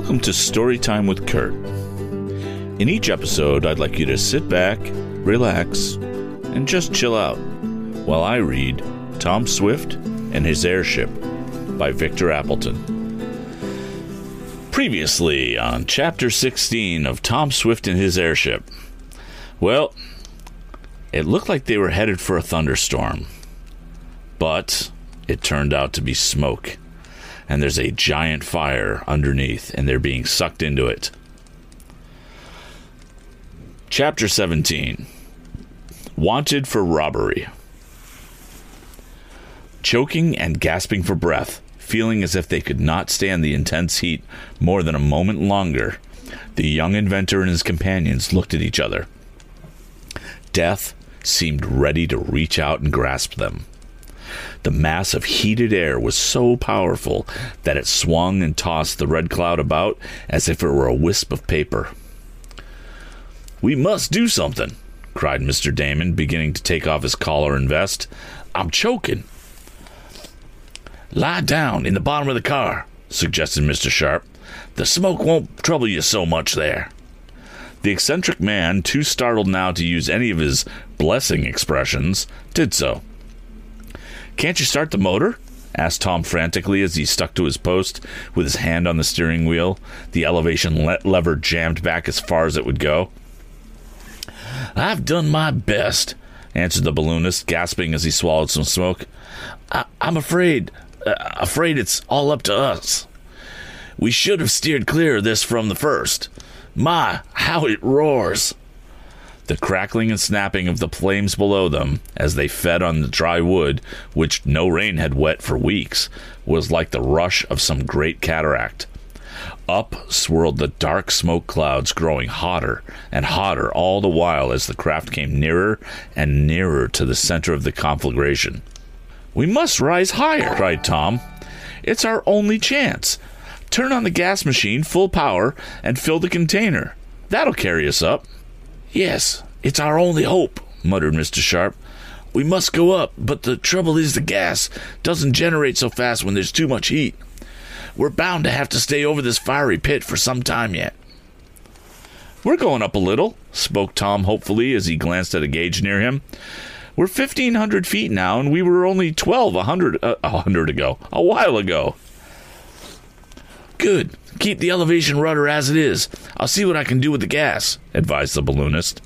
Welcome to Storytime with Kurt. In each episode, I'd like you to sit back, relax, and just chill out while I read Tom Swift and His Airship by Victor Appleton. Previously on Chapter 16 of Tom Swift and His Airship. Well, it looked like they were headed for a thunderstorm, but it turned out to be smoke and there's a giant fire underneath, and they're being sucked into it. Chapter 17 Wanted for Robbery. Choking and gasping for breath, feeling as if they could not stand the intense heat more than a moment longer, the young inventor and his companions looked at each other. Death seemed ready to reach out and grasp them. The mass of heated air was so powerful that it swung and tossed the red cloud about as if it were a wisp of paper. We must do something, cried Mr. Damon, beginning to take off his collar and vest. I'm choking. Lie down in the bottom of the car, suggested Mr. Sharp. The smoke won't trouble you so much there. The eccentric man, too startled now to use any of his blessing expressions, did so. Can't you start the motor? asked Tom frantically as he stuck to his post with his hand on the steering wheel, the elevation le- lever jammed back as far as it would go. I've done my best, answered the balloonist, gasping as he swallowed some smoke. I- am afraid, uh, afraid it's all up to us. We should have steered clear of this from the first. My, how it roars! The crackling and snapping of the flames below them as they fed on the dry wood, which no rain had wet for weeks, was like the rush of some great cataract. Up swirled the dark smoke clouds, growing hotter and hotter all the while as the craft came nearer and nearer to the center of the conflagration. We must rise higher, cried Tom. It's our only chance. Turn on the gas machine full power and fill the container. That'll carry us up. Yes, it's our only hope, muttered Mr. Sharp. We must go up, but the trouble is the gas doesn't generate so fast when there's too much heat. We're bound to have to stay over this fiery pit for some time yet. We're going up a little, spoke Tom hopefully as he glanced at a gauge near him. We're 1,500 feet now, and we were only 12 a hundred, uh, a hundred ago, a while ago. Good. Keep the elevation rudder as it is. I'll see what I can do with the gas, advised the balloonist.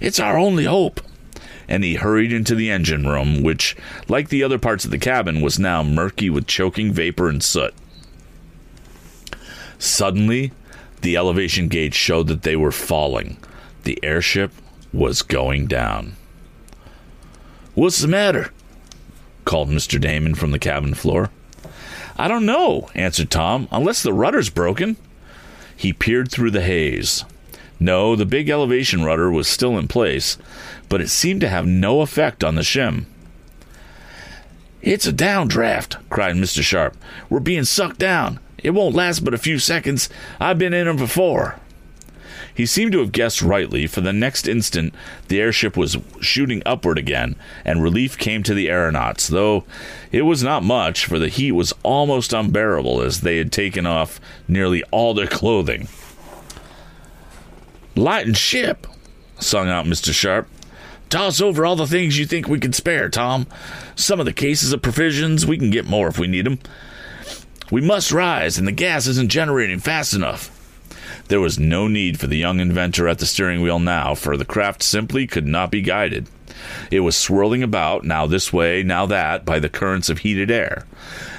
It's our only hope. And he hurried into the engine room, which, like the other parts of the cabin, was now murky with choking vapor and soot. Suddenly, the elevation gauge showed that they were falling. The airship was going down. What's the matter? called Mr. Damon from the cabin floor. I don't know, answered Tom, unless the rudder's broken. He peered through the haze. No, the big elevation rudder was still in place, but it seemed to have no effect on the shim. It's a downdraft, cried Mr. Sharp. We're being sucked down. It won't last but a few seconds. I've been in 'em before. He seemed to have guessed rightly, for the next instant the airship was shooting upward again, and relief came to the aeronauts, though it was not much, for the heat was almost unbearable as they had taken off nearly all their clothing. Lighten ship, sung out Mr. Sharp. Toss over all the things you think we can spare, Tom. Some of the cases of provisions, we can get more if we need 'em. We must rise, and the gas isn't generating fast enough. There was no need for the young inventor at the steering wheel now, for the craft simply could not be guided. It was swirling about, now this way, now that, by the currents of heated air.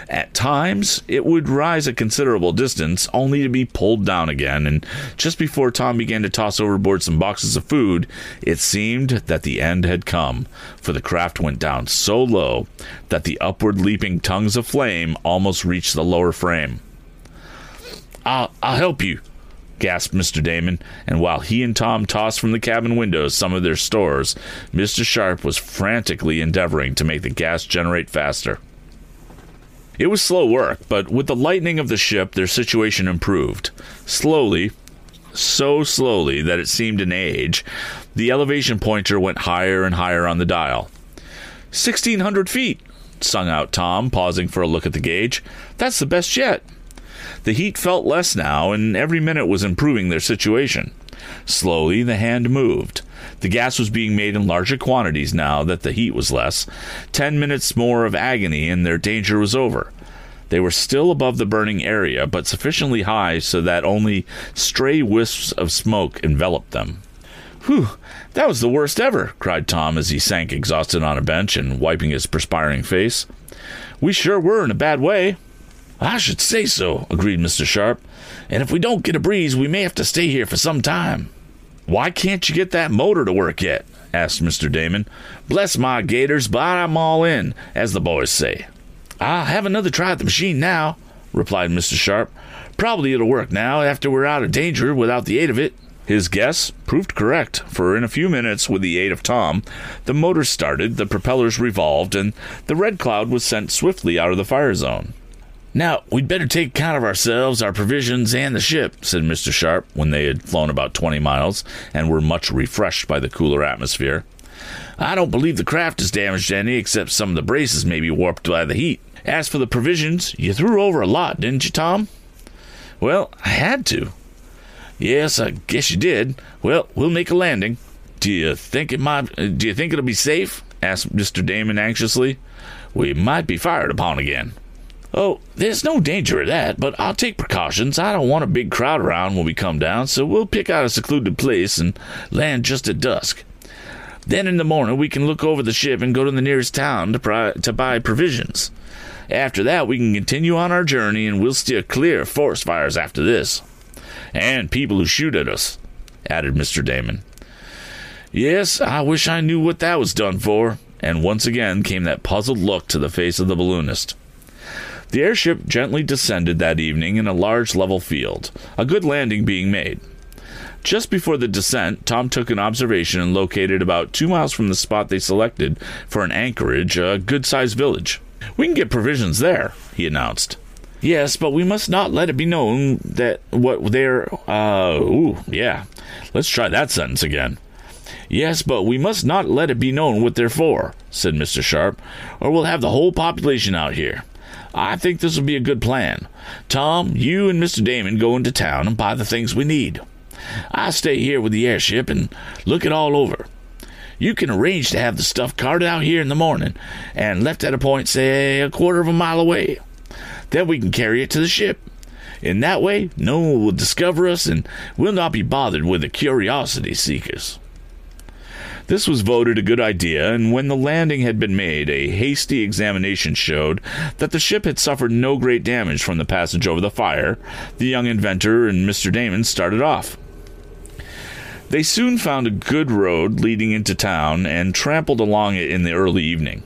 At times, it would rise a considerable distance, only to be pulled down again, and just before Tom began to toss overboard some boxes of food, it seemed that the end had come, for the craft went down so low that the upward leaping tongues of flame almost reached the lower frame. I'll, I'll help you, gasped Mr. Damon, and while he and Tom tossed from the cabin windows some of their stores, Mr. Sharp was frantically endeavoring to make the gas generate faster. It was slow work, but with the lightening of the ship, their situation improved. Slowly, so slowly that it seemed an age, the elevation pointer went higher and higher on the dial. Sixteen hundred feet, sung out Tom, pausing for a look at the gauge. That's the best yet. The heat felt less now, and every minute was improving their situation. Slowly, the hand moved. The gas was being made in larger quantities now that the heat was less. Ten minutes more of agony, and their danger was over. They were still above the burning area, but sufficiently high so that only stray wisps of smoke enveloped them. Whew, that was the worst ever, cried Tom as he sank exhausted on a bench and wiping his perspiring face. We sure were in a bad way. I should say so, agreed Mr. Sharp. And if we don't get a breeze, we may have to stay here for some time. Why can't you get that motor to work yet? asked Mr. Damon. Bless my gators, but I'm all in, as the boys say. I'll have another try at the machine now, replied Mr. Sharp. Probably it'll work now after we're out of danger without the aid of it. His guess proved correct, for in a few minutes, with the aid of Tom, the motor started, the propellers revolved, and the Red Cloud was sent swiftly out of the fire zone. Now, we'd better take account of ourselves, our provisions, and the ship, said Mr. Sharp when they had flown about 20 miles and were much refreshed by the cooler atmosphere. I don't believe the craft is damaged any, except some of the braces may be warped by the heat. As for the provisions, you threw over a lot, didn't you, Tom? Well, I had to. Yes, I guess you did. Well, we'll make a landing. Do you think it might? Do you think it'll be safe? asked Mr. Damon anxiously. We might be fired upon again. Oh, there's no danger of that, but I'll take precautions. I don't want a big crowd around when we come down, so we'll pick out a secluded place and land just at dusk. Then in the morning we can look over the ship and go to the nearest town to, pri- to buy provisions. After that, we can continue on our journey, and we'll steer clear of forest fires after this. And people who shoot at us, added Mr. Damon. Yes, I wish I knew what that was done for. And once again came that puzzled look to the face of the balloonist. The airship gently descended that evening in a large level field, a good landing being made. Just before the descent, Tom took an observation and located about two miles from the spot they selected for an anchorage a good sized village. We can get provisions there, he announced. Yes, but we must not let it be known that what they're. Uh, ooh, yeah. Let's try that sentence again. Yes, but we must not let it be known what they're for, said Mr. Sharp, or we'll have the whole population out here. I think this will be a good plan. Tom, you and Mr. Damon go into town and buy the things we need. I stay here with the airship and look it all over. You can arrange to have the stuff carted out here in the morning and left at a point, say, a quarter of a mile away. Then we can carry it to the ship. In that way, no one will discover us and we'll not be bothered with the curiosity seekers. This was voted a good idea, and when the landing had been made, a hasty examination showed that the ship had suffered no great damage from the passage over the fire. The young inventor and Mr. Damon started off. They soon found a good road leading into town and trampled along it in the early evening.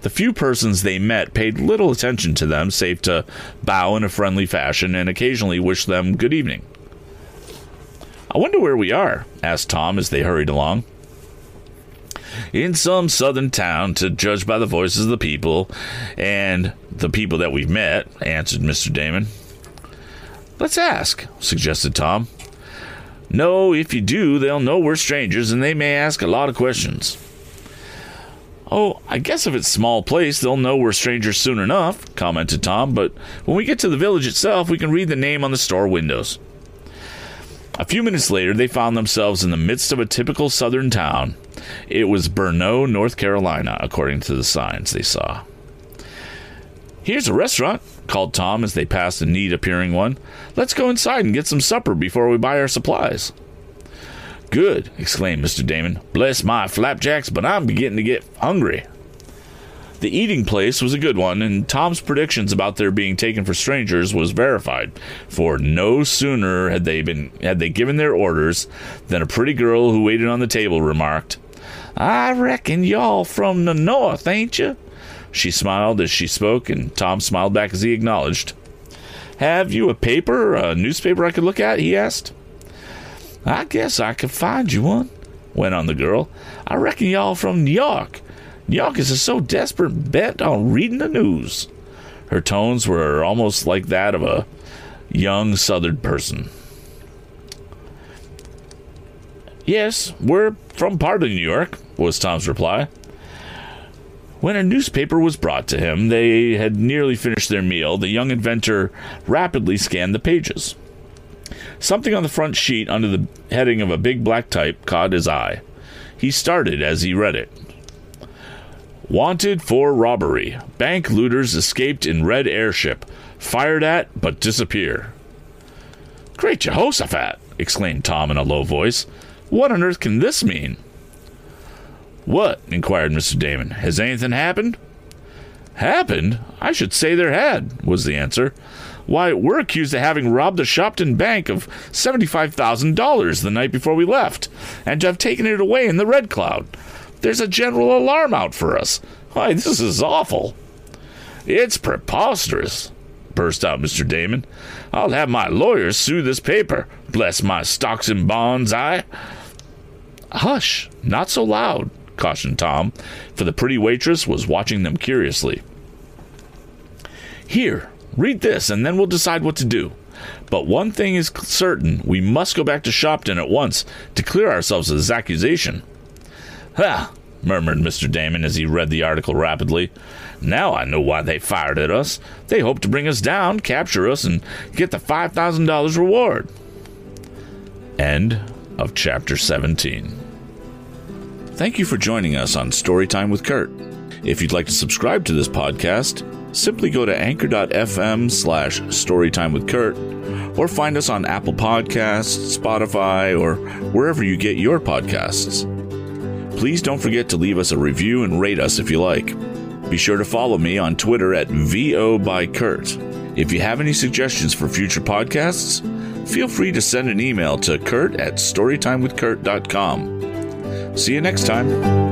The few persons they met paid little attention to them, save to bow in a friendly fashion and occasionally wish them good evening. I wonder where we are, asked Tom as they hurried along in some southern town, to judge by the voices of the people and the people that we've met, answered Mr. Damon. Let's ask, suggested Tom. No, if you do, they'll know we're strangers and they may ask a lot of questions. Oh, I guess if it's small place, they'll know we're strangers soon enough, commented Tom, but when we get to the village itself, we can read the name on the store windows. A few minutes later, they found themselves in the midst of a typical southern town. It was Burneau, North Carolina, according to the signs they saw. Here's a restaurant, called Tom as they passed a neat appearing one. Let's go inside and get some supper before we buy our supplies. Good, exclaimed Mr. Damon. Bless my flapjacks, but I'm beginning to get hungry. The eating place was a good one, and Tom's predictions about their being taken for strangers was verified. For no sooner had they been had they given their orders than a pretty girl who waited on the table remarked, "I reckon y'all from the north, ain't you?" She smiled as she spoke, and Tom smiled back as he acknowledged. Have you a paper, a newspaper I could look at? he asked. I guess I could find you one, went on the girl. I reckon y'all from New York. New Yorkers is so desperate bent on reading the news. Her tones were almost like that of a young southern person. Yes, we're from part of New York, was Tom's reply. When a newspaper was brought to him, they had nearly finished their meal. The young inventor rapidly scanned the pages. Something on the front sheet under the heading of a big black type caught his eye. He started as he read it. Wanted for robbery. Bank looters escaped in red airship. Fired at, but disappear. Great Jehoshaphat! exclaimed Tom in a low voice. What on earth can this mean? What? inquired Mr. Damon. Has anything happened? Happened? I should say there had, was the answer. Why, we're accused of having robbed the Shopton Bank of $75,000 the night before we left, and to have taken it away in the Red Cloud. There's a general alarm out for us. Why, this is awful. It's preposterous, burst out Mr. Damon. I'll have my lawyers sue this paper. Bless my stocks and bonds, I. Hush, not so loud, cautioned Tom, for the pretty waitress was watching them curiously. Here, read this, and then we'll decide what to do. But one thing is certain we must go back to Shopton at once to clear ourselves of this accusation. Ha! murmured Mr. Damon as he read the article rapidly. Now I know why they fired at us. They hope to bring us down, capture us, and get the $5,000 reward. End of chapter 17. Thank you for joining us on Storytime with Kurt. If you'd like to subscribe to this podcast, simply go to anchor.fm slash storytime with Kurt or find us on Apple Podcasts, Spotify, or wherever you get your podcasts. Please don't forget to leave us a review and rate us if you like. Be sure to follow me on Twitter at VO by Kurt. If you have any suggestions for future podcasts, feel free to send an email to kurt at storytimewithkurt.com. See you next time.